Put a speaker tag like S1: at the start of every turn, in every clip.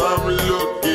S1: I'm looking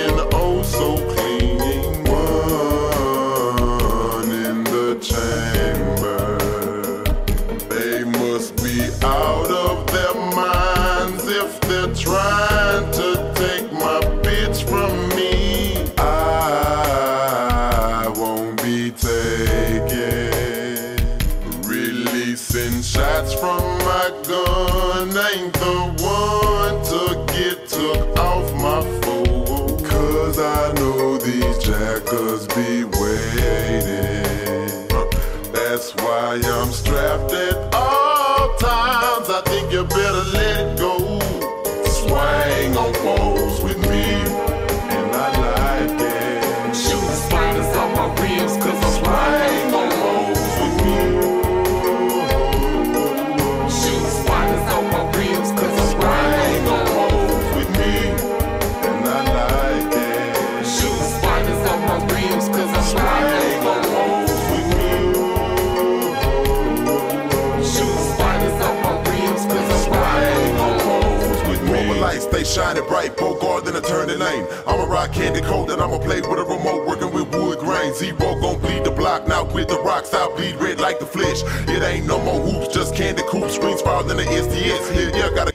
S1: lane. I'ma rock candy cold, and I'ma play with a remote, working with wood grain. Z-Ro gon' bleed the block, now with the rocks, I'll bleed red like the flesh. It ain't no more hoops, just candy coops, screens farther than the SDS. Here, yeah, gotta.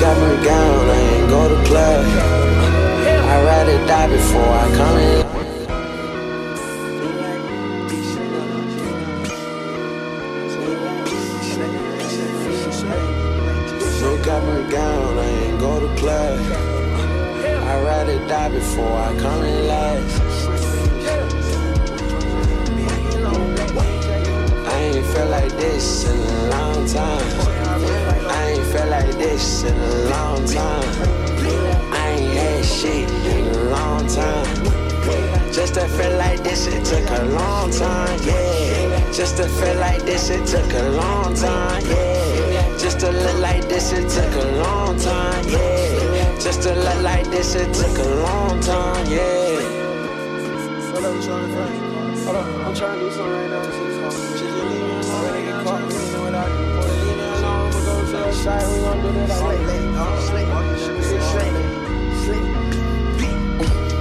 S2: Got my gown, I ain't go to club. I'd rather die before I come in. Club. I'd rather die before I come in last. I ain't felt like this in a long time. I ain't felt like this in a long time. I ain't had shit in a long time. Just to feel like this, it took a long time, yeah. Just to feel like this, it took a long time, yeah. Just to look like this, it took a long time, yeah. Just to look like this, it took a long time, yeah. Hold up, Hold up, I'm trying to do something right now. Just leave me alone. When they get caught, we ain't know what I do. Leave me alone, I'ma go to the side, we gon' do that.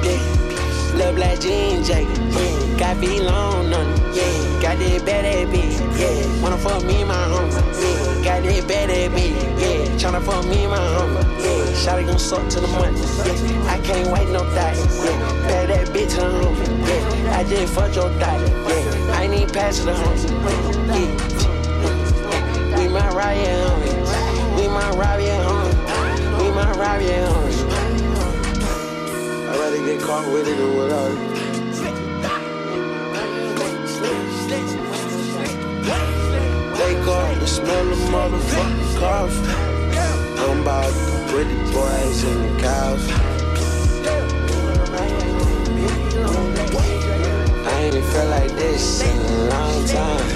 S2: Yeah. Little black jean jacket, yeah. Got feet long on it, yeah. Got that bad ass bitch, yeah. Wanna fuck me, my homie, yeah. Got that bad ass bitch, yeah. Tryna fuck me, my homie, yeah. Shawty gon' suck to the money, yeah. I can't wait no thought, yeah. Bad that bitch, her homie, yeah. I just fucked your thought, yeah. I even pass to homie, yeah. We might ride, yeah, homie. We might ride, yeah, homie. We might ride, yeah, homie. I'd rather get caught with it than without it. Wake up and smell the motherfucking coffee. I'm about the boys and the cows. I ain't felt like this in a long time.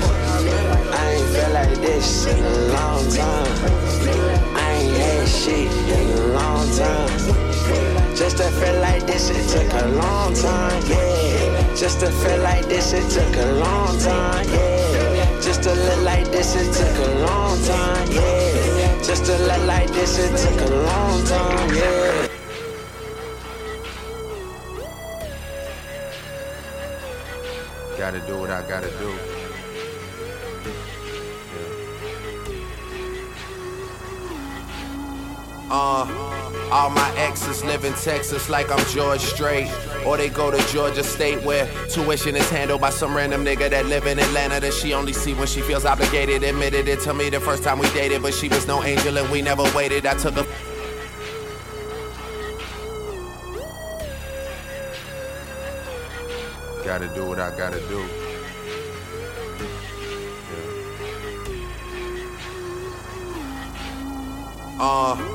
S2: I ain't felt like this in a long time. I ain't had shit in a long time.
S3: Just to feel like this, it took a long time, yeah. Just to feel like this, it took a long time, yeah. Just to look like this, it took a long time, yeah. Just to look like this, it took a long time, yeah.
S4: Gotta do what I gotta do. Uh, all my exes live in Texas like I'm George Strait. Or they go to Georgia State where tuition is handled by some random nigga that live in Atlanta that she only see when she feels obligated. Admitted it to me the first time we dated, but she was no angel and we never waited. I took a Gotta do what I gotta do. Uh,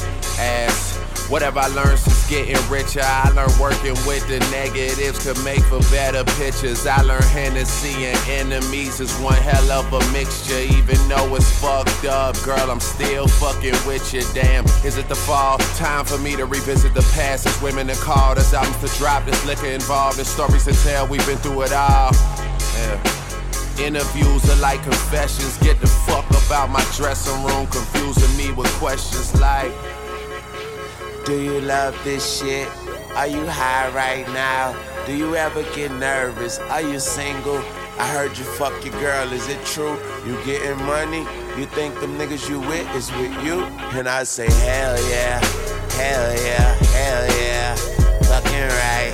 S4: asked. Whatever I learned since getting richer, I learned working with the negatives could make for better pictures. I learned Hennessy and enemies is one hell of a mixture, even though it's fucked up. Girl, I'm still fucking with you. Damn, is it the fall? Time for me to revisit the past. As women that called us albums to drop. There's liquor involved, there's stories to tell. We've been through it all. Yeah. Interviews are like confessions. Get the fuck about my dressing room, confusing me with questions like.
S3: Do you love this shit? Are you high right now? Do you ever get nervous? Are you single? I heard you fuck your girl, is it true? You getting money? You think them niggas you with is with you? And I say, hell yeah, hell yeah, hell yeah. Fucking right,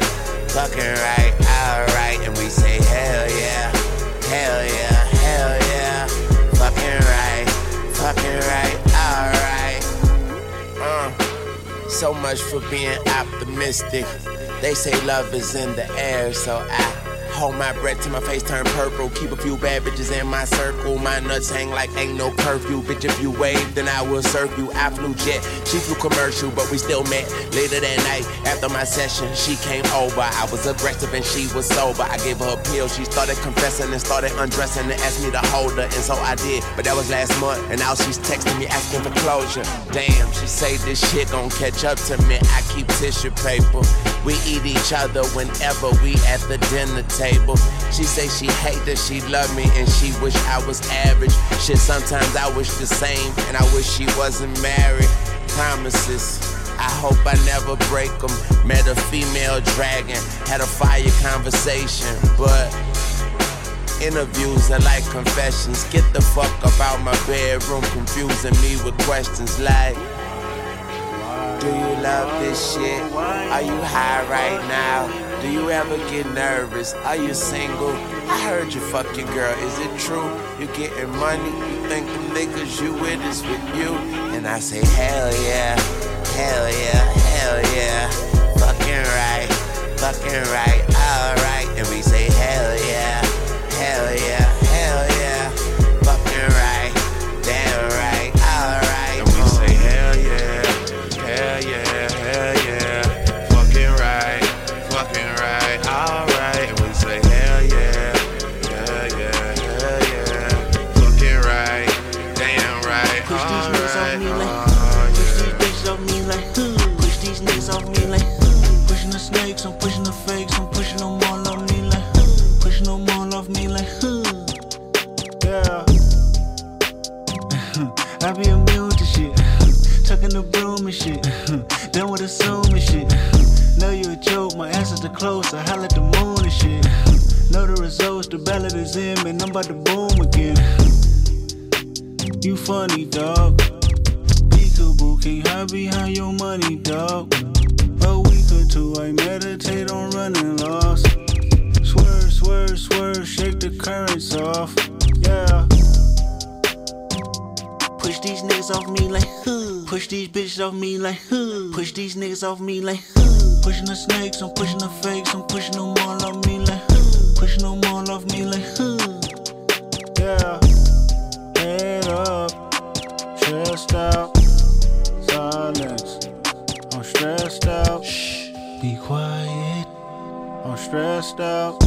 S3: fucking right, alright. And we say, hell yeah, hell yeah, So much for being optimistic. They say love is in the air, so I hold my breath till my face turn purple. Keep a few bad bitches in my circle. My nuts hang like ain't no curfew. Bitch, if you wave, then I will serve you. I flew jet, she flew commercial, but we still met. Later that night, after my session, she came over. I was aggressive and she was sober. I gave her a pill. She started confessing and started undressing and asked me to hold her, and so I did. But that was last month, and now she's texting me asking for closure. Damn, she say this shit gon' catch up to me. I keep tissue paper. We eat each other whenever we at the dinner table. She say she hate that she love me and she wish I was average. Shit, sometimes I wish the same and I wish she wasn't married. Promises. I hope I never break them. Met a female dragon, had a fire conversation, but interviews are like confessions. Get the fuck about my bedroom, confusing me with questions like. Do you love this shit? Are you high right now? Do you ever get nervous? Are you single? I heard you fuck your girl. Is it true? You getting money? You think the niggas you with is with you? And I say, hell yeah, hell yeah, hell yeah. Fucking right, fucking right, alright. And we say, hell yeah, hell yeah,
S5: done with assuming shit. Know you a joke, my answers are close, I holler at the moon and shit. Know the results, the ballot is in, man, I'm about to boom again. You funny, dog. Peekaboo, can't hide behind your money, dog. A week or two, I meditate on running lost. Swerve, swerve, swerve, shake the currents off. Yeah. Push these niggas off me like, huh. Push these bitches off me like, huh. Push these niggas off me like, huh. pushing the snakes, I'm pushing the fakes, I'm pushing them all off me like, pushing them all off me like, yeah. Head up, chest out, silence. I'm stressed out. Shh, be quiet. I'm stressed out,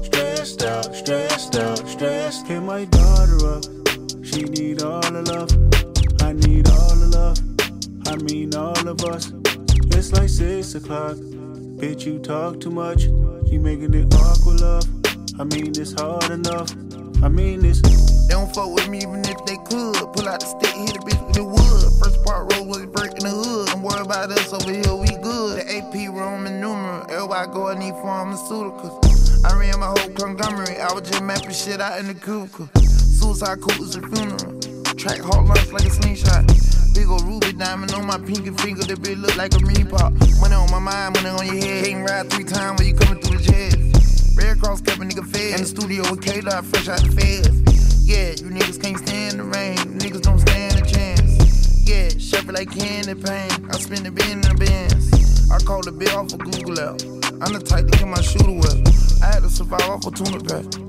S5: stressed out, stressed out, stressed. Hit my daughter up. She need all the love. I need all the love. I mean all of us. It's like six o'clock. Bitch, you talk too much. You making it awkward, love. I mean, it's hard enough. I mean, it's.
S6: They don't fuck with me even if they could. Pull out the stick, hit a bitch with the wood. First part roll was breaking the hood. Don't worry about us over here, we good. The AP Roman numeral. Everybody go and need pharmaceuticals. I ran my whole conglomerate. I was just mapping shit out in the cubicle. Suicide cool is a funeral. Track hard lunch like a slingshot. Big ol' ruby diamond on my pinky finger. That bitch look like a mini pop. Money on my mind, money on your head. Can't ride three times when you coming through the jet. Red Cross kept a nigga fed. In the studio with K-Dot, fresh out the feds. Yeah, you niggas can't stand the rain. Niggas don't stand a chance. Yeah, shuffle like candy paint. I spin the bin in the bins. I call the bill off of Google out. I'm the type to get my shooter wet. I had to survive off a tuna pack.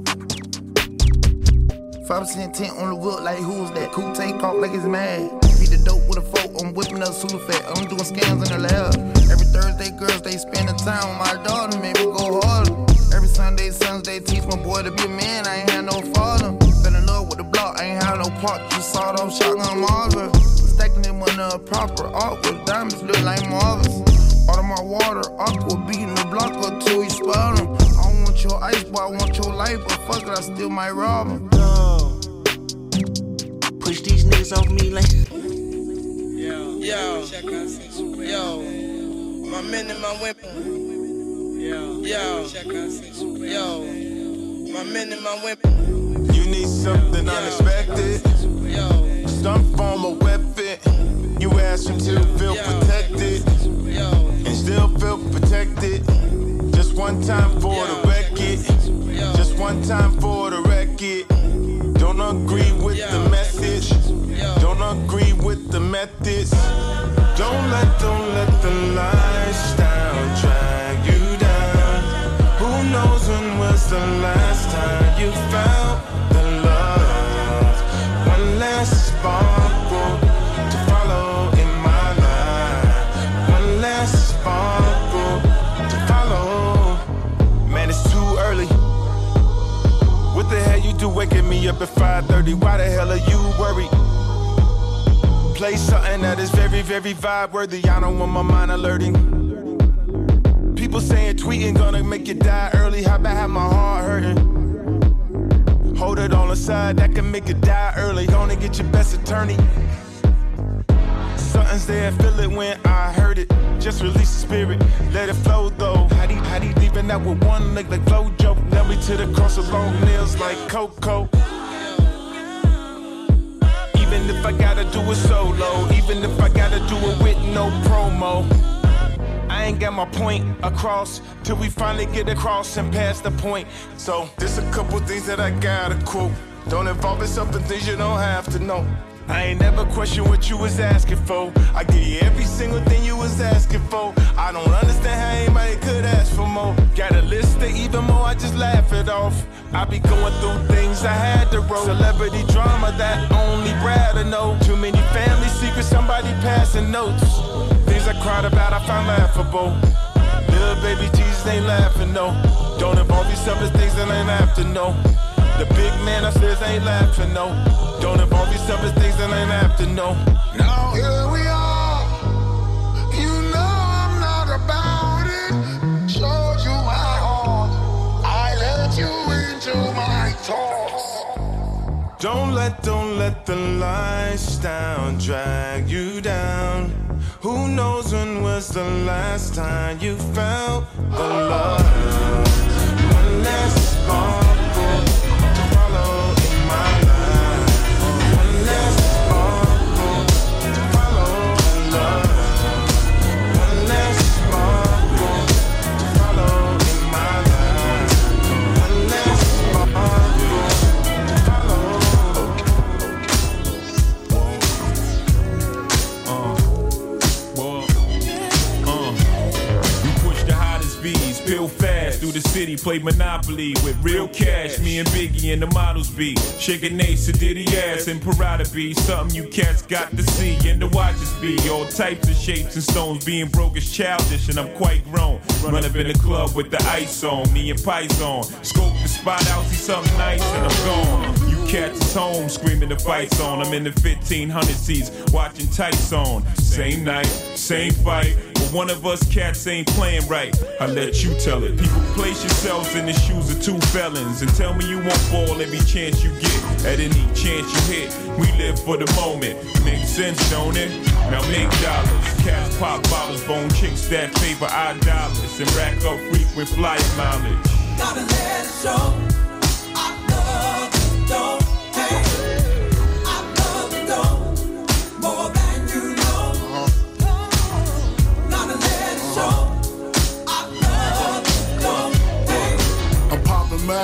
S6: 5% tent on the whip, like who's that? Cool take off like it's mad. Beat the dope with a fork, I'm whipping up fat. I'm doing scams in the lab. Every Thursday, girls, they spend the time with my daughter, make me go harder. Every Sunday, Sunday, teach my boy to be a man, I ain't had no father. Fell in love with the block, I ain't had no part, just sawed off shotgun Marvin. Stacking them on the proper awkward, diamonds look like marbles. Out of my water, aqua beating the block up till he spell him. I don't want your ice, but I want your life, but fuck it, I still might rob him.
S5: Yo. Push these niggas off me like.
S7: Yo, yo, my men and my women. Yo, yo, yo, my men and my women.
S8: You need something unexpected,
S7: Yo,
S8: some form of weapon. You ask him to feel protected
S7: yo,
S8: and still feel protected. Just one time for the
S7: Yo.
S8: record, just one time for the record. Don't agree with the message, don't agree with the methods. Don't let, don't let the lifestyle drag you down. Who knows when was the last time you felt do waking me up at 5:30? Why the hell are you worried? Play something that is very, very vibe worthy. I don't want my mind alerting. People saying tweeting gonna make you die early. How about have my heart hurting? Hold it on the side, that can make you die early. Gonna get your best attorney. Something's there, feel it when I heard it. Just release the spirit, let it flow though. How deep, how deep, leaving out with one leg like Flojo? Nail me to the cross with long nails like Coco. Even if I gotta do it solo, even if I gotta do it with no promo. I ain't got my point across till we finally get across and pass the point. So there's a couple things that I gotta quote. Don't involve yourself in things you don't have to know. I ain't never question what you was asking for. I give you every single thing you was asking for. I don't understand how anybody could ask for more. Got a list of even more, I just laugh it off. I be going through things I had to roll. Celebrity drama that only Brad to know. Too many family secrets, somebody passing notes. Things I cried about, I found laughable. Little baby Jesus ain't laughing, no. Don't involve yourself in things that ain't to know. The big man upstairs ain't laughing, no. Don't involve yourself in things that ain't to know.
S6: Now here we are. You know I'm not about it. Showed you my heart. I let you into my thoughts.
S8: Don't let, don't let the lifestyle drag you down. Who knows when was the last time you felt the love? One last sparkle
S9: play Monopoly with real cash. Me and Biggie and the models be shaking Ace Diddy ass and Prada be something you cats got to see and the watches be all types of shapes and stones. Being broke is childish and I'm quite grown. Run up in the club with the ice on, me and Python. Scope the spot out, see something nice and I'm gone. You cats is home screaming the fights on. I'm in the 1500 seats watching tights on. Same night, same fight. One of us cats ain't playing right. I let you tell it. People place yourselves in the shoes of two felons and tell me you won't fall every chance you get. At any chance you hit, we live for the moment. Makes sense, don't it? Now make dollars. Cats pop bottles, bone chicks that favor our dollars and rack up frequent flyer mileage.
S10: Gotta let it show.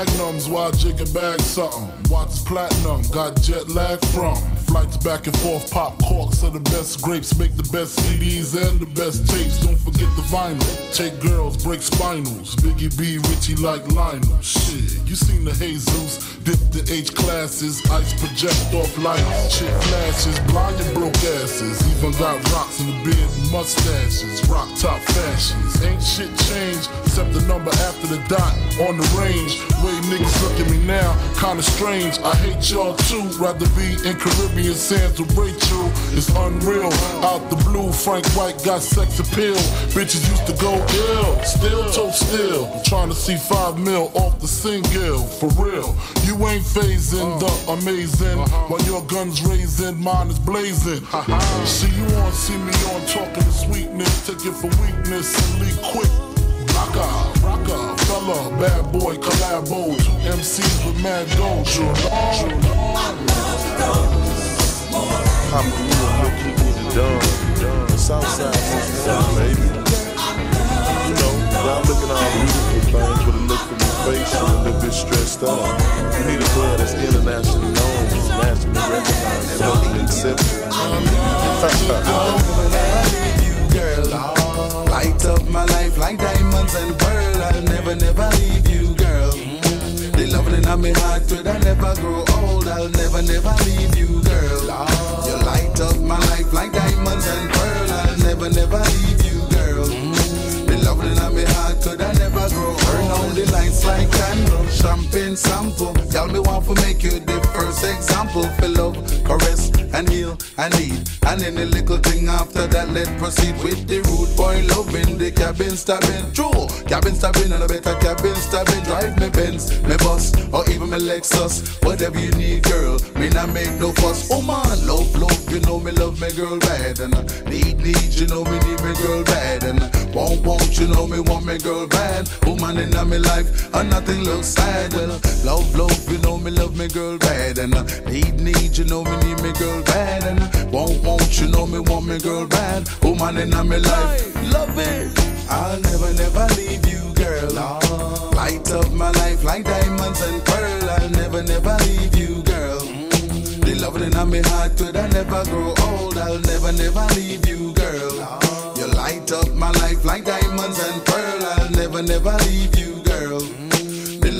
S11: Magnums while jigging bag something. Watch platinum, got jet lag from. Flights back and forth, pop corks are the best grapes, make the best CDs and the best tapes. Don't forget the vinyl. Take girls, break spinals. Biggie B, Richie like Lionel. Shit, you seen the Jesus, dip the H classes, ice project off lights, chick flashes, blind and broke asses. Even got rocks in the beard mustaches, rock top fashions. Ain't shit changed except the number after the dot on the range. Way niggas look at me now, kinda strange. I hate y'all too, rather be in Caribbean sands with Rachel. It's unreal. Out the blue, Frank White got sex appeal. Bitches used to go ill, still toe still. Trying to see five mil off the single, for real. You ain't phasing the amazing, while your gun's raising, mine is blazing. See you on, see me on, talking sweetness, take it for weakness and leave quick. Rocka, rocka, fella, bad boy, collabo. MCs with mad gold.
S12: I'm cool, no keep me the dumb. The Southside done, baby. You know, y'all looking all beautiful things with a look from your face and a little bit stressed out. You need a club that's international known, nationally recognized, locally accepted.
S13: girl. Light up my life like diamonds and pearl. I'll never, never leave you, girl. The loving in my heart could I never grow old. I'll never, never leave you, girl. Up my life like diamonds and pearl. Champagne sample. Tell me want to make you the first example for love, caress and heal and need. And any little thing after that, let proceed with the rude boy loving the cabin stabbing. True, cabin stabbing and a better cabin stabbing. Drive me Benz, me bus, or even me Lexus. Whatever you need, girl, me not make no fuss. Oh man, love, love, you know me love me girl bad. And I need, need, you know me need me girl bad. And uh, I won't, won't, you know me want me girl bad. Woman in my life, and nothing looks sad. Well, love, love, you know me love me girl bad. And I need, need, you know me need me girl bad. And I won't, won't, you know me want me girl bad. Woman in my life, love it. I'll never, never leave you, girl. Ah. Light up my life like diamonds and pearl. I'll never, never leave you, girl. Mm. The loving in my heart could I never grow old. I'll never, never leave you, girl. Ah. You light up my life like diamonds and pearl. I'll never, never leave you,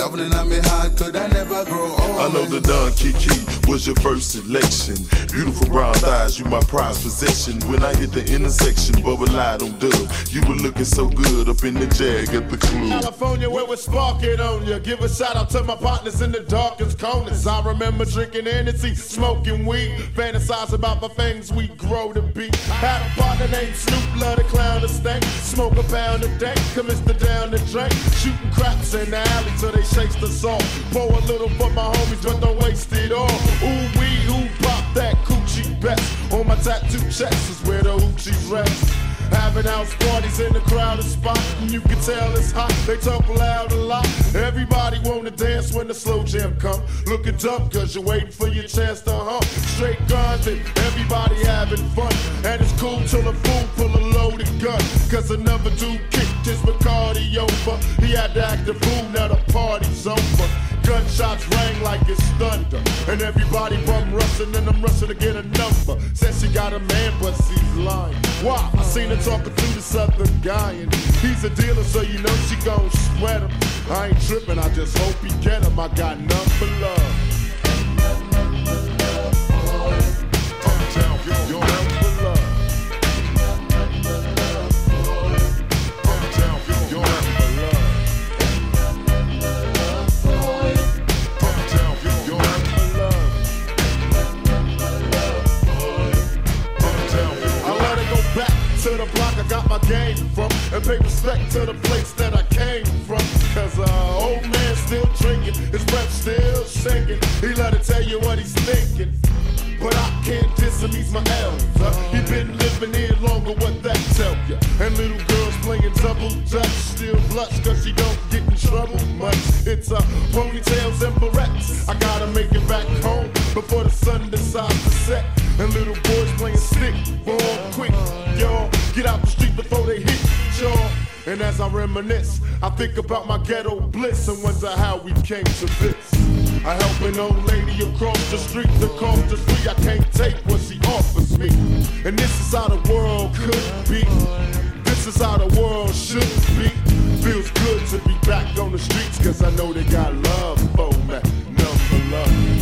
S13: girl. The loving in my could I never grow old.
S12: I know the Don Kiki was your first selection. Beautiful brown thighs, you my prized possession. When I hit the intersection, bubble light on dub. You were looking so good up in the jag at the club.
S14: California, where we're sparking on ya. Give a shout out to my partners in the darkest corners. I remember drinking Hennessy, smoking weed, fantasize about the things we grow to be. Had a partner named Snoop, love the clown to stank. Smoke a pound a day, commence to down the drink. Shooting craps in the alley till they shakes the salt. Pour a little for my homies, but don't waste it all. Ooh, we who pop that coochie best. On my tattoo chest is where the hoochies rest. Having house parties in the crowded spot. And you can tell it's hot. They talk loud a lot. Everybody wanna dance when the slow jam come. Looking dumb cause you're waiting for your chance to hump. Straight grinding, everybody having fun. And it's cool till a fool pull a loaded gun. Cause another dude kicked his Bacardi over. He had to act a fool, now the party's over. Gunshots rang like it's thunder. And everybody bum rushing and I'm rushing to get a number. Says she got a man, but she's lying. Why? I seen her talking to the southern guy. And he's a dealer, so you know she gon' sweat him. I ain't tripping, I just hope he get him. I got for love. I game from and pay respect to the place that I came from. Cause uh, old man still drinking, his breath still shaking. He let it tell you what he's thinking. But I can't diss him, he's my elder. He been living here longer, what that tell ya? And little girls playing double dutch, still blush cause she don't get in trouble much. It's uh, ponytails and barrettes. I gotta make it back home before the sun And as I reminisce, I think about my ghetto bliss and wonder how we came to this. I help an old lady across the street to cross the street. I can't take what she offers me. And this is how the world could be. This is how the world should be. Feels good to be back on the streets, cause I know they got love for me. For love.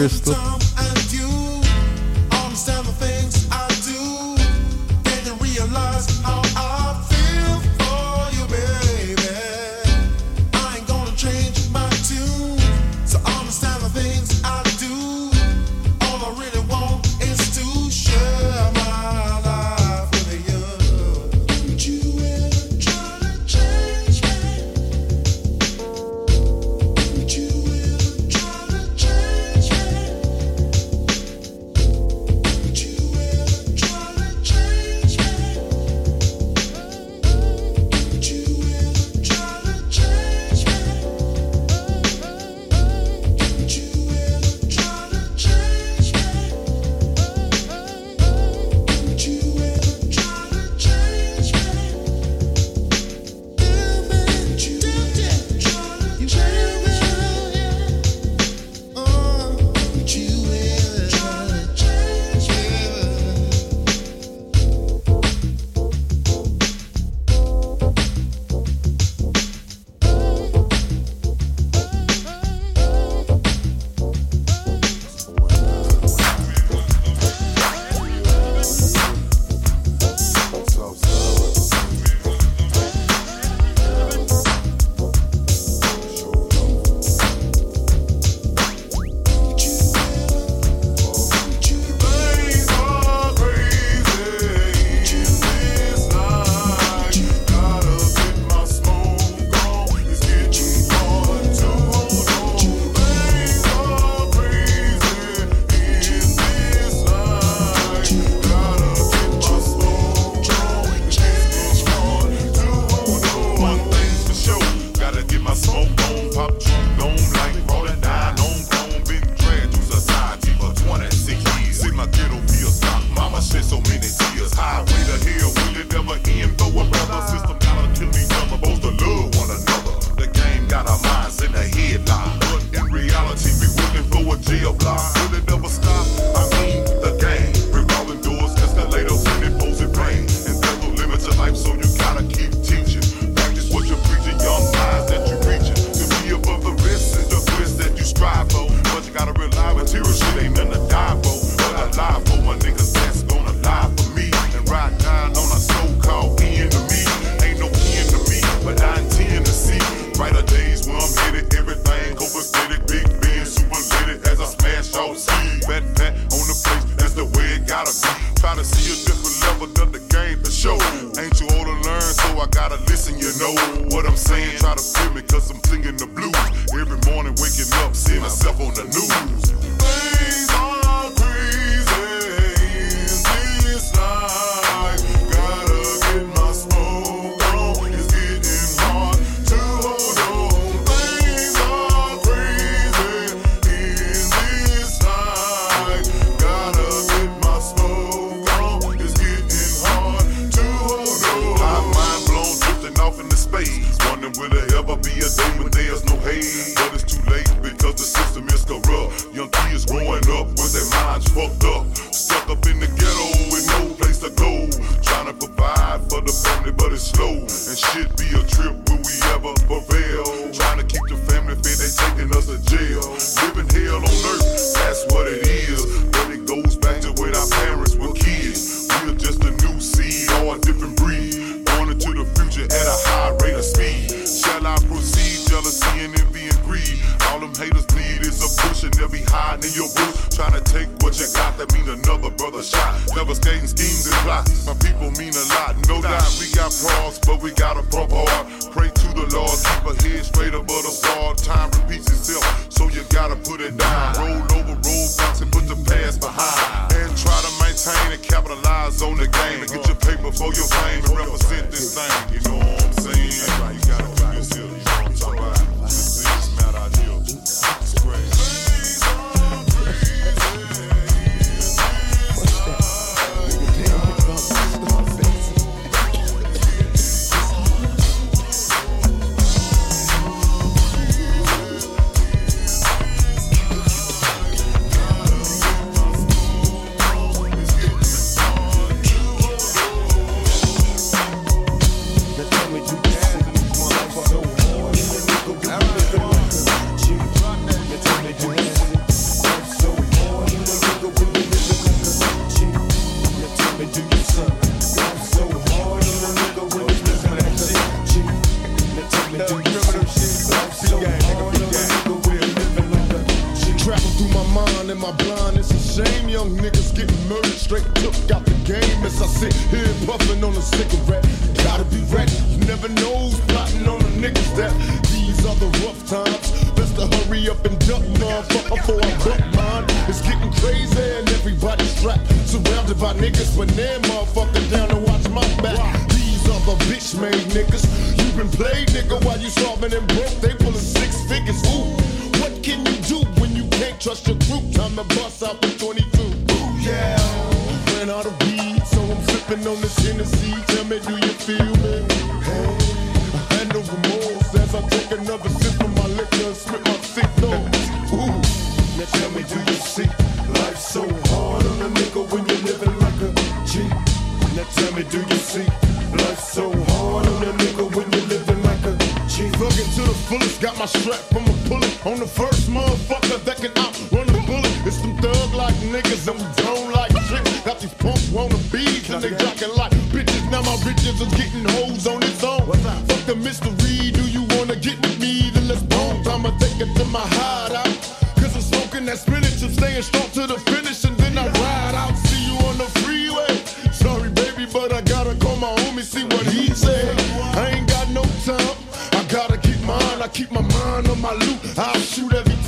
S15: Crystal.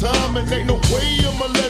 S16: Time, and
S17: ain't no way I'ma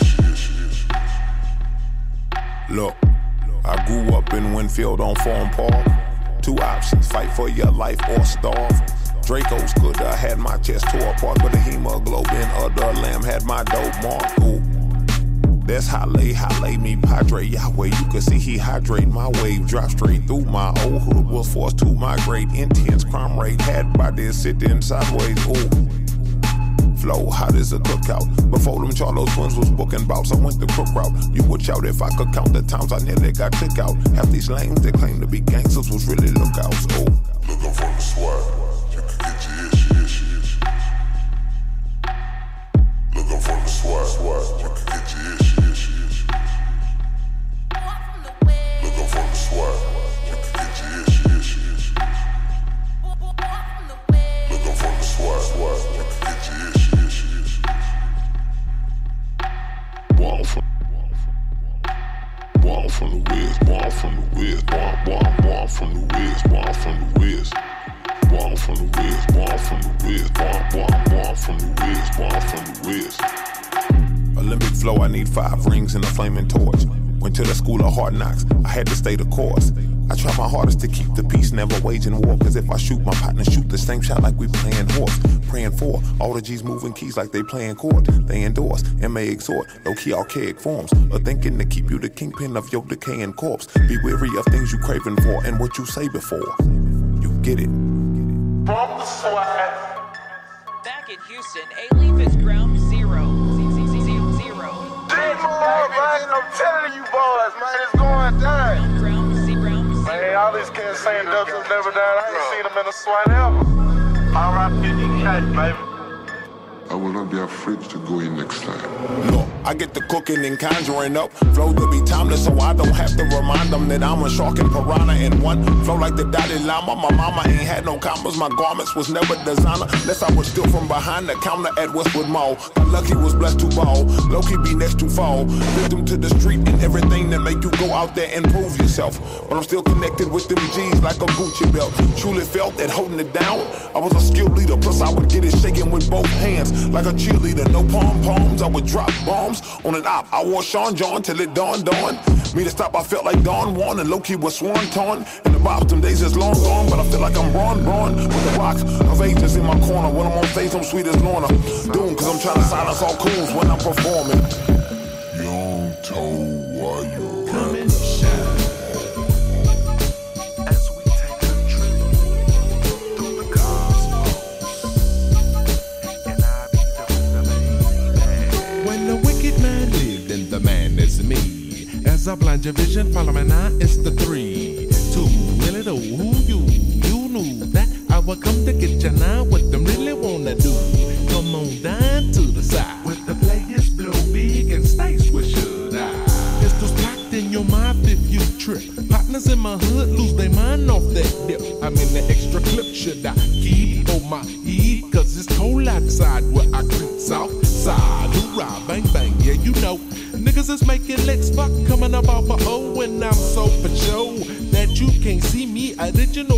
S18: ish, ish, ish.
S19: Look, I grew up in Winfield on Farm Park. Two options, fight for your life or starve. Draco's good, I had my chest tore apart, but the hemoglobin of the lamb had my dope mark. Ooh. That's Halle, Halle, me Padre Yahweh. You can see he hydrate my wave, drop straight migrate, intense crime rate had by this sitting sideways. Ooh. Flow hot as a cookout. Before them Charlos twins was booking bouts, I went the crook route. You would shout if I could count the times I nearly got took out. Half these lames that claim to be gangsters was really lookouts. Oh,
S18: Looking for the swag.
S19: Waging war. Cause if I shoot, my partner shoot the same shot like we playing horse. Praying for all the G's moving keys like they playing court. They endorse and may exhort low key archaic forms. Or thinking to keep you the kingpin of your decaying corpse. Be weary of things you craving for and what you say before. You get it.
S20: From the swag.
S21: Back in Houston, Alief is ground zero. Zero.
S20: man, I'm telling you boys, man, it's going down. Man, all these kids saying Dubs has never died. I ain't seen them in a sweat ever. R.I.P. Cat, baby.
S18: I will not be afraid to go in next time.
S19: Look, I get the cooking and conjuring up. Flow to be timeless, so I don't have to remind them that I'm a shark and piranha in one. Flow like the Dalai Lama. My mama ain't had no commas. My garments was never designer. Unless I was still from behind the counter at Westwood Mall. Got lucky was blessed to ball. Loki be next to fall. Victim to the street and everything that make you go out there and prove yourself. But I'm still connected with them G's like a Gucci belt. Truly felt that holding it down. I was a skilled leader, plus I would get it shaking with both hands like a cheerleader. No pom poms, I would drop bombs on an op. I wore Sean John till it dawned on me to stop. I felt like Don Juan and Loki was sworn torn. And the bops, them days is long gone, but I feel like I'm Braun Braun with the rocks of ages in my corner. When I'm on stage, I'm sweet as Lorna. Doone, cause I'm trying to silence all coons when I'm performing.
S18: Young Toe,
S22: I
S23: blind your vision, follow my eye, it's the three. Two, really though, who you? You knew that I would come to get you now. What them really wanna do? Come on down to the side. With the players blow big and stay swisher die. Pistols packed in your mouth if you trip. Partners in my hood lose their mind off that dip. I'm in the extra clip, should I keep on my heat? Cause it's cold outside where I creep south side. Hoorah, bang bang, yeah, you know. Niggas is making licks, I'm so for show that you can't see me. Original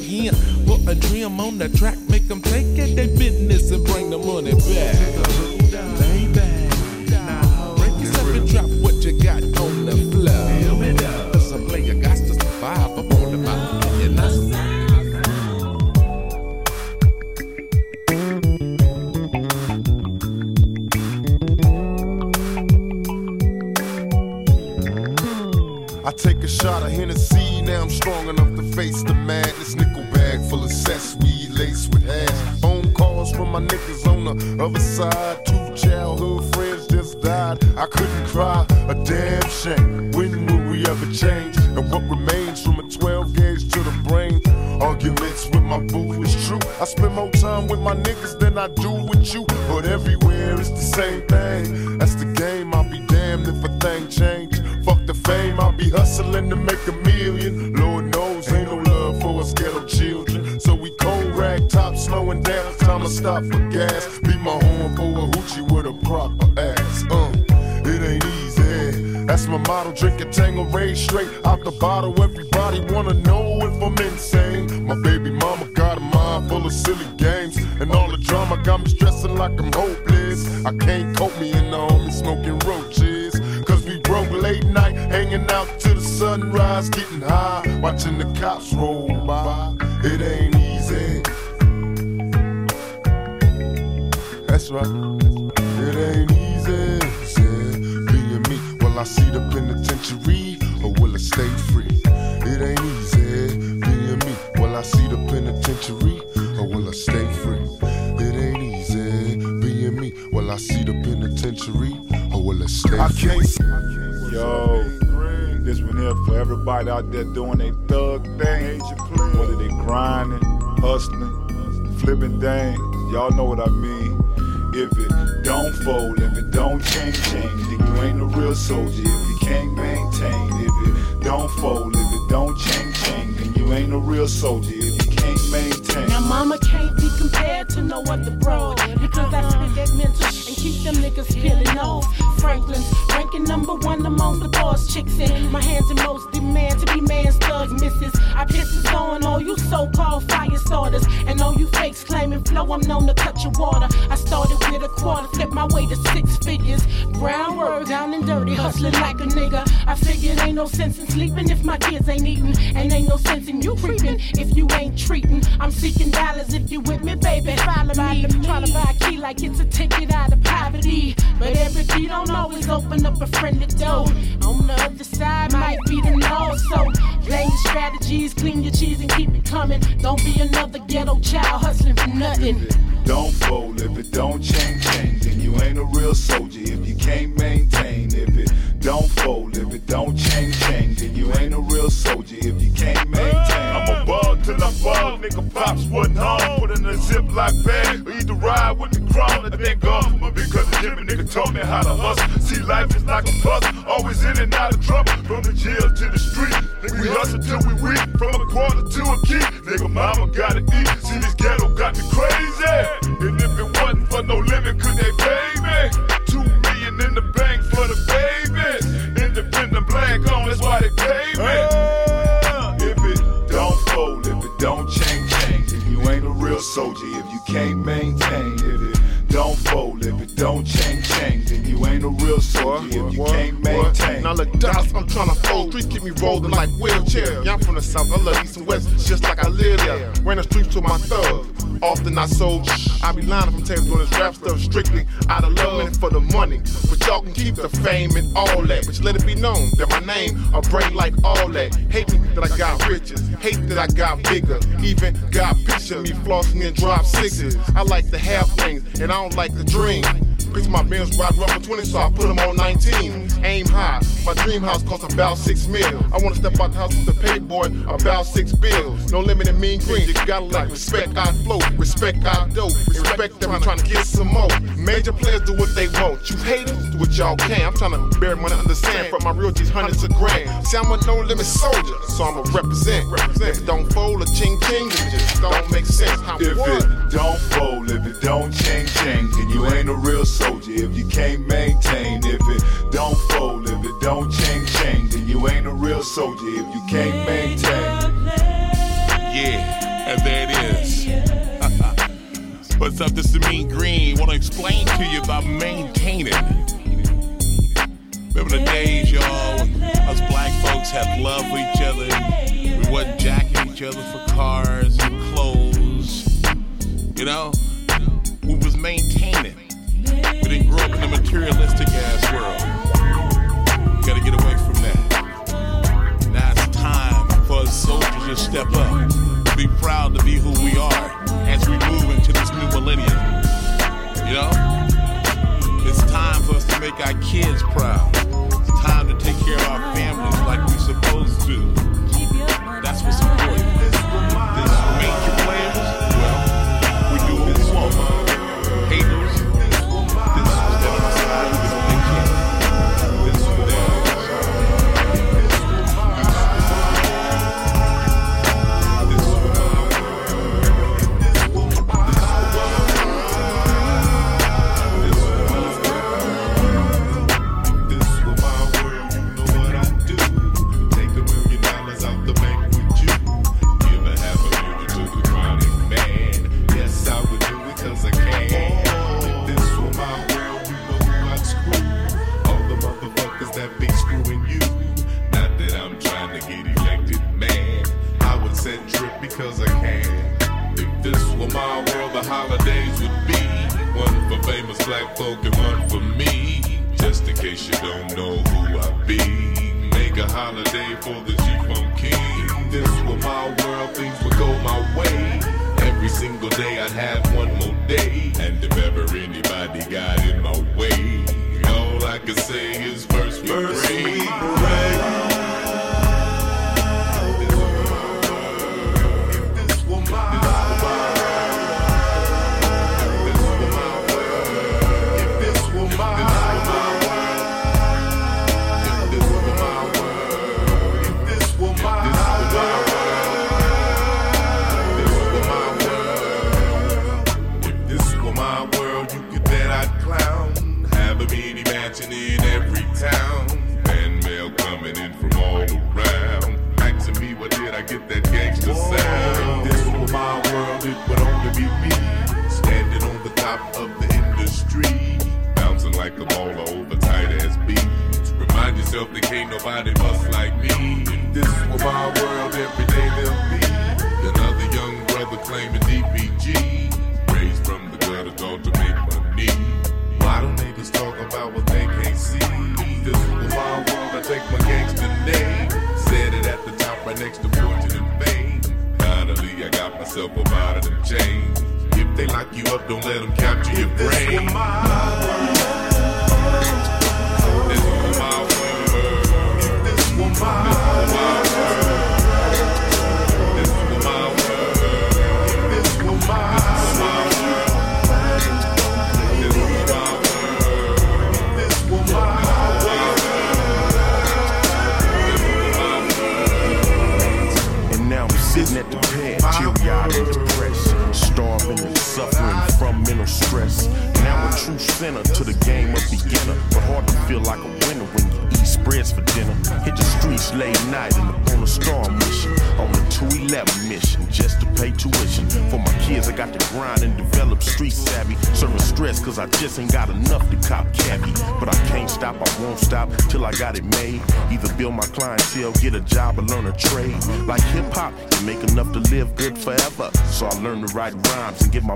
S23: I? Put a dream on the track, make them take it their business and bring the money back. Baby, now break yourself and drop what you got on the floor. Cause a player got to survive up on the mountain. And that's
S14: I take a shot of Hennessy, now I'm strong enough to face the madness. Other side. Two childhood friends just died. I couldn't cry, a damn shame. When will we ever change? And what remains from a 12 gauge to the brain? Arguments with my boo is true. I spend more time with my niggas than I do with you. But everywhere it's the same
S24: things. Y'all know what I mean. If it don't fold, if it don't change, change, then you ain't a real soldier. If you can't maintain, if it don't fold, if it don't change, change, then you ain't a real soldier. If you can't maintain.
S25: Now mama can't be compared to no other bro because I spit that mental keep them niggas peeling off. Franklin's ranking number one among the boss chicks in my hands in most demand to be man's thug misses. I pisses on all you so-called fire starters and all you fakes claiming flow. I'm known to cut your water. I started with a quarter, flipped my way to six figures. Brown work down and dirty, hustling like a nigga. I figured ain't no sense in sleeping if my kids ain't eating, and ain't no sense in you creeping if you ain't treating. I'm seeking dollars if you with me, baby. Follow me. Trying to buy a key like it's a ticket out of poverty. But every key don't always open up a friendly door. On the other side might be the no. So play your strategies, clean your cheese and keep it coming. Don't be another ghetto child hustling for nothing.
S24: Don't fold if it don't change, change. Then you ain't a real soldier if you can't maintain. If it don't fold, if it don't change, change. Then you ain't a real soldier if you can't maintain.
S26: I'm a bug till I fall, nigga pops wasn't home. Put in a ziploc bag, or either ride with the crown. I thank God for my big cousin Jimmy, nigga taught me how to hustle. See, life is like a puzzle, always in and out of trouble. From the jail to the street, nigga, we hustle till we weak. From a quarter to a key, nigga, mama gotta eat. See, this ghetto got me crazy. And if it wasn't for no limit, could they pay me? Two million in the bank for the babies. Independent black on, that's why they pay me.
S24: If it don't fold, if it don't change, change. If you ain't a real soldier, if you can't maintain. If it don't fold, if it don't change, change. Then you ain't a real soldier if you can't maintain.
S20: Now look, Dots, I'm tryna fold. Streets keep me rolling like wheelchair. Yeah, I'm from the south, I love east and west, just like I live there. Ran the streets to my thug. Often I sold. I be lying I'm telling you doing this rap stuff strictly out of love and for the money. But y'all can keep the fame and all that. But you let it be known that my name a brain like all that. Hate me that I got riches. Hate that I got bigger. Even got picture me flossing and drop sixes. I like to have things and I don't like to dream. Picture my Benz ride rubber 20, so I put them on 19. Aim high. My dream house costs about six mil. I wanna step out the house with the pay boy, about six bills. No limit in mean green. You gotta like respect I flow, respect I do, respect them. I'm trying to get some more. Major players do what they want. You haters do what y'all can. I'm trying to bury money under sand. From my real G's, hundreds of grand. See, I'm a no limit soldier, so I'ma represent. If it don't fold a ching ching, it just don't make sense. How
S24: If
S20: what?
S24: it don't fold, if it don't change, change, then you ain't a real soldier if you can't maintain. If it don't fold, if it don't change, change, then you ain't a real soldier if you can't maintain.
S27: Yeah, and there it is. What's up? This is Mean Green. Want to explain to you about maintaining. Remember the days, y'all, when us black folks had love for each other. We wasn't jacking each other for cars and clothes. You know, we was maintaining. We grow up in a materialistic ass world. Gotta get away from that. Now it's time for us soldiers to step up. Be proud to be who we are as we move into this new millennium. You know? It's time for us to make our kids proud. It's time to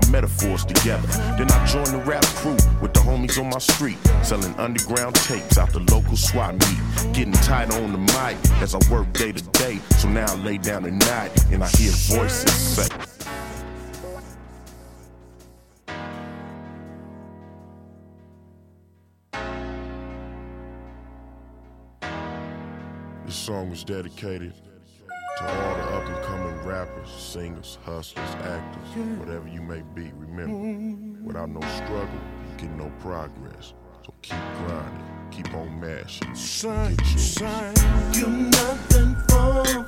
S27: my
S28: metaphors together. Then I joined the rap crew with the homies on my street, selling underground tapes out the local swap meet. Getting tight on the mic as I work day to day. So now I lay down at night and I hear voices say. This song was dedicated to all the up and coming rappers, singers, hustlers, actors, whatever you may be. Remember, without no struggle, you get no progress. So keep grinding, keep on mashing.
S15: Shine, shine. You're nothing from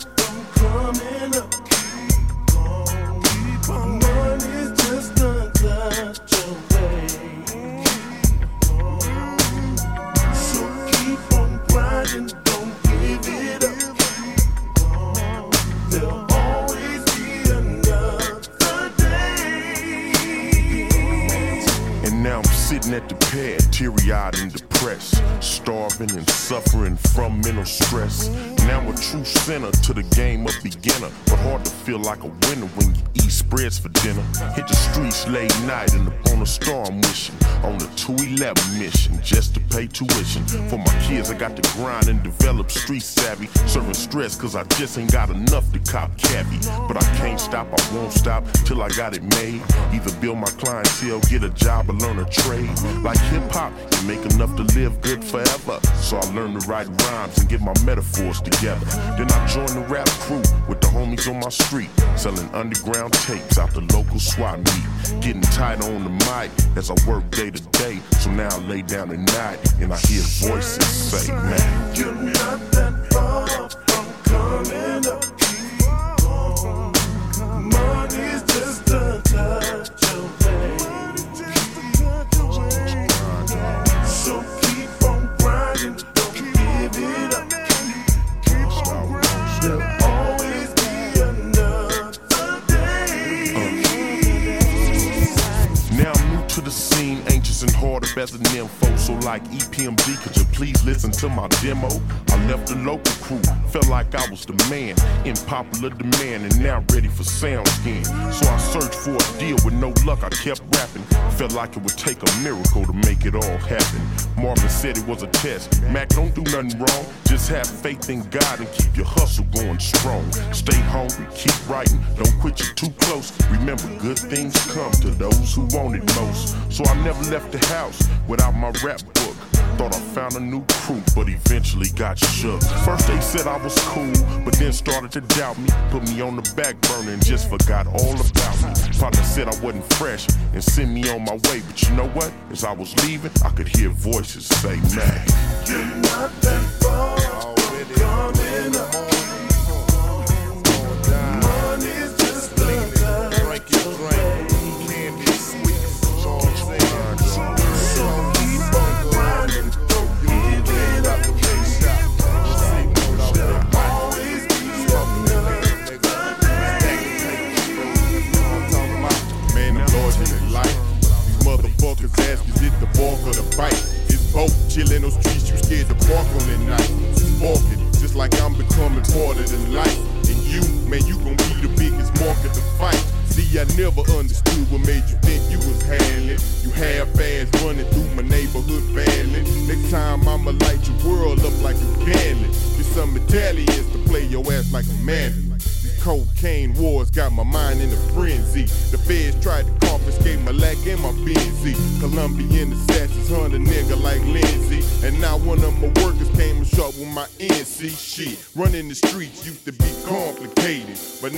S15: coming up. Keep on, keep on. Money's just a touch away. Keep on. So keep on grinding,
S28: sitting at the pad, teary eyed and depressed, starving and suffering from mental stress. Now a true sinner to the game of beginner, but hard to feel like a winner when you eat spreads for dinner. Hit the streets late night and upon a storm mission, on a 211 mission just to pay tuition. For my kids, I got to grind and develop street savvy, serving stress cause I just ain't got enough to cop cabbie. But I can't stop, I won't stop till I got it made. Either build my clientele, get a job, or learn a trade. Like hip hop, you make enough to live good forever. So I learned to write rhymes and get my metaphors together. Then I joined the rap crew with the homies on my street, selling underground tapes out the local swap meet. Getting tight on the mic as I work day to day. So now I lay down at night and I hear voices say, man.
S15: You're not that far from coming up.
S28: Scene, anxious and hard as an info. So like EPMD, could you please listen to my demo? I left the local crew, felt like I was the man, in popular demand, and now ready for sound skin. So I searched for a deal with no luck, I kept rapping. Felt like it would take a miracle to make it all happen. Marvin said it was a test. Mac, don't do nothing wrong. Just have faith in God and keep your hustle going strong. Stay hungry, keep writing, don't quit you too close. Remember, good things come to those who want it most. So I never left the house without my rap book. Thought I found a new crew, but eventually got shook. First they said I was cool, but then started to doubt me. Put me on the back burner and just forgot all about me. Partner said I wasn't fresh and sent me on my way. But you know what? As I was leaving, I could hear voices say, man.
S15: You're not that far coming up.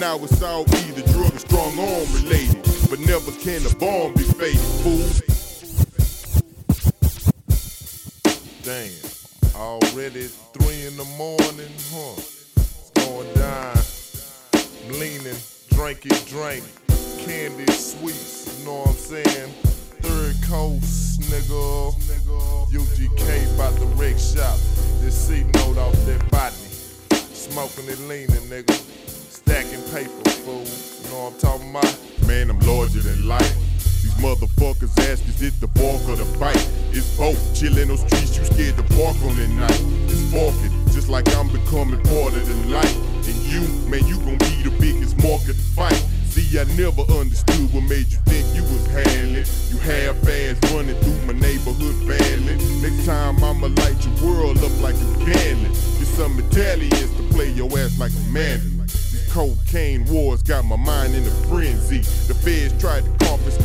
S15: Now it's all either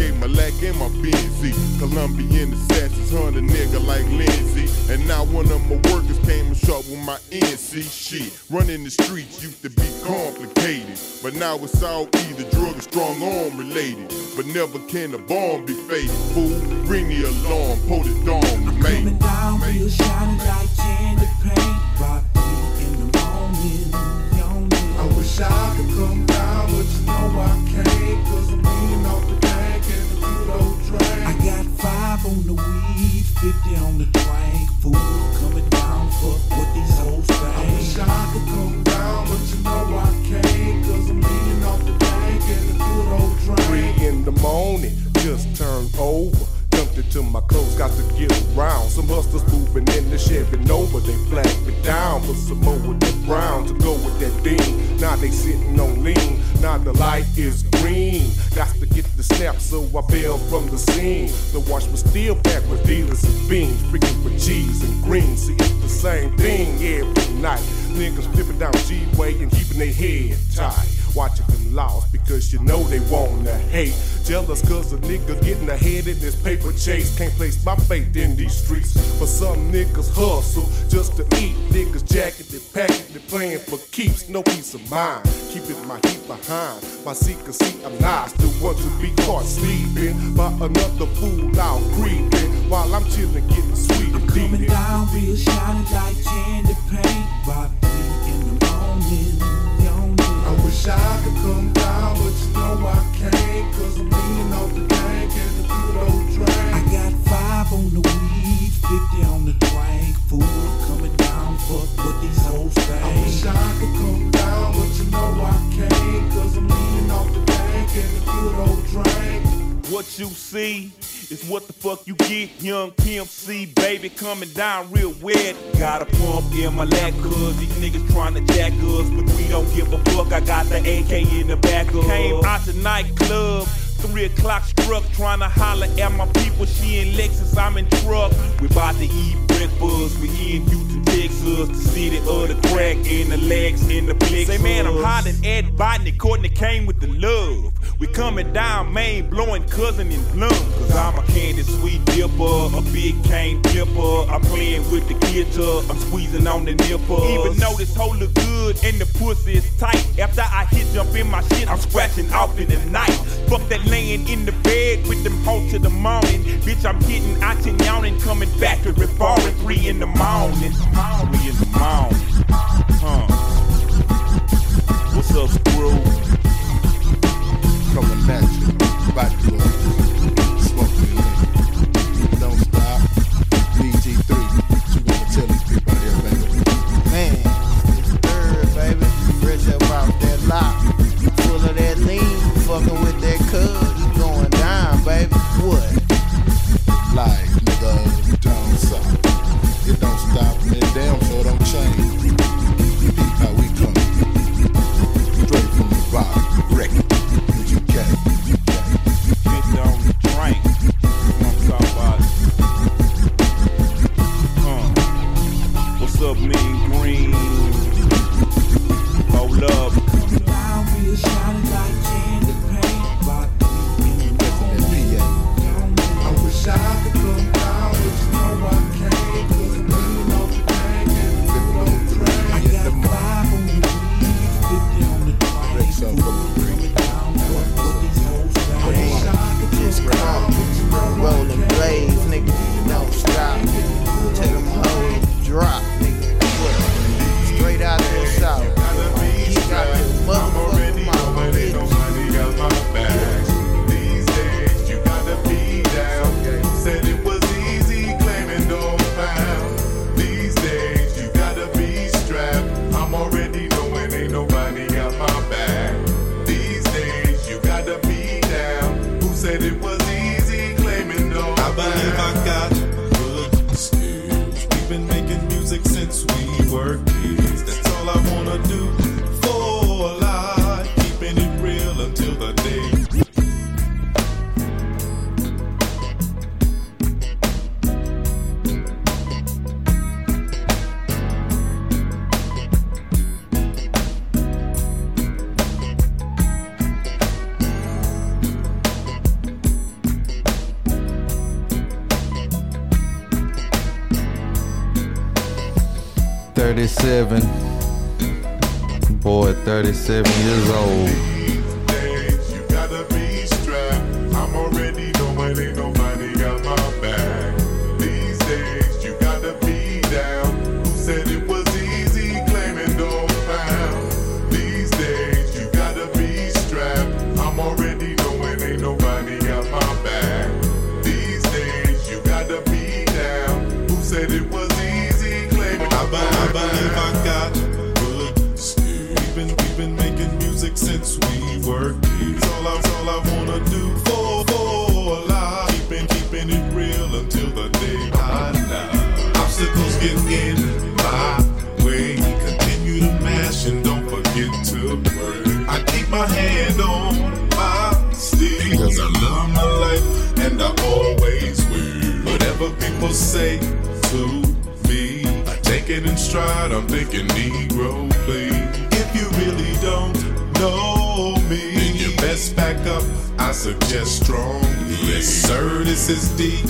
S15: to my lack and my Benzie. Colombian assassins hunt a nigga like Lindsay. And now one of my workers came and shot with my NC shit. Running the streets used to be complicated. But now it's all either drug or strong arm related. But never can a bomb be faded. Fool, ring the alarm, pull the dawn, mate.
S29: Coming down real shiny like candy paint. Rock me in the morning. I wish I could come down, but you know I can't. On the weed, 50 on the drink. Food coming down for what these hoes think. I wish I could come down, but you know I can't. Cause I'm leaning off the bank and the good old drink.
S16: Three in the morning, just turned over. Dumped into my clothes, got to get around. Some hustlers moving in the Chevy Nova, they flagged me down for some more with that brown to go with that bean. Now they sitting on lean, now the light is green. Got to get the snap, so I bailed from the scene. The wash was still packed with dealers and beans, freaking for cheese and greens. See, it's the same thing every night. Niggas flipping down G-Way and keeping their head tight. Watching them lost because you know they wanna hate. Jealous cause a nigga getting ahead in this paper chase. Can't place my faith in these streets. But some niggas hustle just to eat. Niggas jacketed, packeted, playing for keeps. No peace of mind. Keeping my heat behind. My secrecy, I'm not still want to be caught sleeping. By another fool out creeping. While I'm chilling, getting sweet and
S29: Coming
S16: deep.
S29: down real shiny like candy paint. Rock me in the morning. Wish I could come down, but you know I can't. Cause I'm leaning off the bank and the good old drink. I got five on the weed, 50 on the drink. Food coming down for what these hoes think. I wish I could come down, but you know I can't. Cause I'm leaning off the bank and the good old drink.
S9: What you see is what the fuck you get. Young Pimp C, baby, coming down real wet. Got a pump in my lap, cuz these niggas trying to jack us. But we don't give a fuck, I got the AK in the back of Came out the nightclub. Three o'clock struck, trying to holler at my people. She in Lexus, I'm in truck. We about to eat breakfast. We in Houston, Texas, the city of the crack and the legs in the plexus. Say, man, I'm hot and Ed Botany. Courtney came with the love. We coming down, Maine, blowing cousin in bloom. Cause I'm a candy sweet dipper, a big cane dipper. I'm playing with the guitar, I'm squeezing on the nipple. Even though this hoe look good and the pussy is tight. After I hit jump in my shit, I'm scratching off in the night. Fuck that laying in the bed with them hoes to the morning. Bitch, I'm hitting out and yawning, coming back to reforming three in the morning. Three in the morning. Huh. What's up, Screw?
S13: Coming at you, back to
S30: 37 years old.
S27: Thinking Negro, please. If you really don't know me, then you best back up. I suggest strongly. Yes, sir, this is D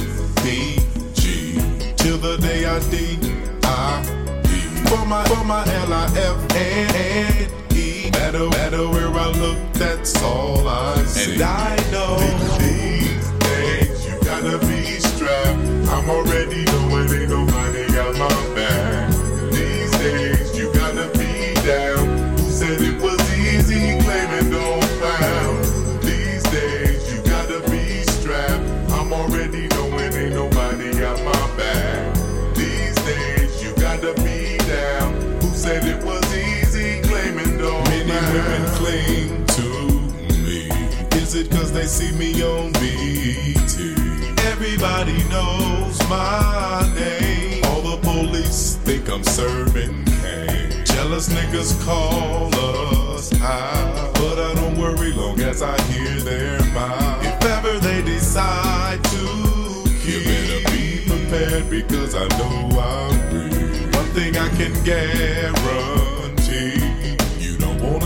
S27: D G. Till the day I D I E. For my for my L I F and E. Matter matter where I look, that's all I see.
S16: And I know these days you gotta be strapped. I'm already knowing ain't nobody got my back.
S27: Is it cause they see me on BT? Everybody knows my name. All the police think I'm serving cane. Jealous niggas call us out. But I don't worry long as I hear their mouth. If ever they decide to kill, you better be prepared because I know I'm real. One thing I can guarantee.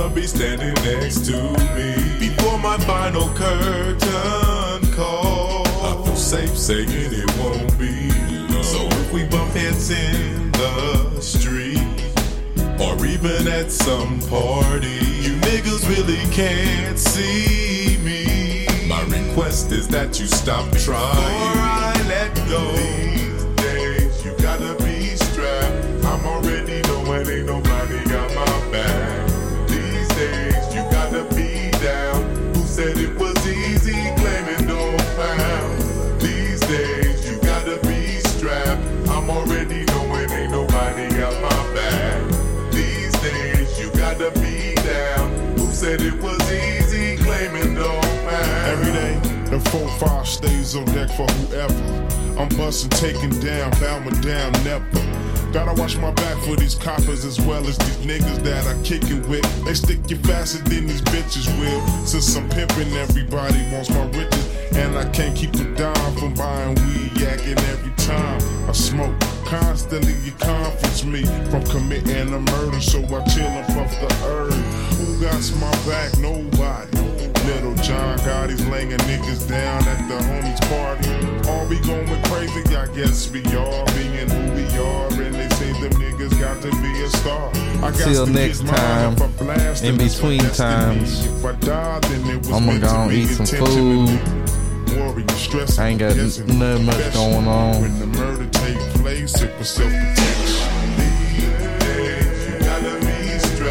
S27: Wanna be standing next to me before my final curtain call. I feel safe saying it won't be long. So if we bump heads in the street, or even at some party, you niggas really can't see me. My request is that you stop trying. Before I let go.
S16: These days you gotta be strapped. I'm already knowing ain't nobody got my back. Said it was easy claiming no found?
S11: Every day, the 4-5 stays on deck for whoever. I'm busting, taking down, bowing down, never. Gotta watch my back for these coppers as well as these niggas that I kick it with. They stick you faster than these bitches will. Since I'm pimping, everybody wants my riches. And I can't keep a dime from buying weed, yakking every time I smoke. Constantly, you conference me from committing a murder, so I chill and puff the herb. Who got my back? Nobody. Little John Gotti's laying niggas down at the homies party. Are we going crazy? I guess we are being who we are, and they say them niggas got to be a star. I got
S30: Till next time,
S11: if I blast
S30: in between times,
S11: I die, then it was
S30: I'm gonna go eat some food. I ain't got nothing much going on.
S11: When the murder take place, it was self
S30: protection.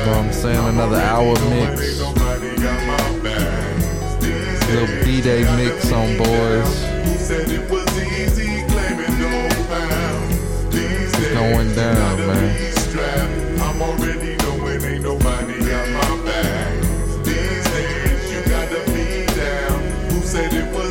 S30: I'm saying another hour mix. Little B Day mix on boys. Going down, man. said it was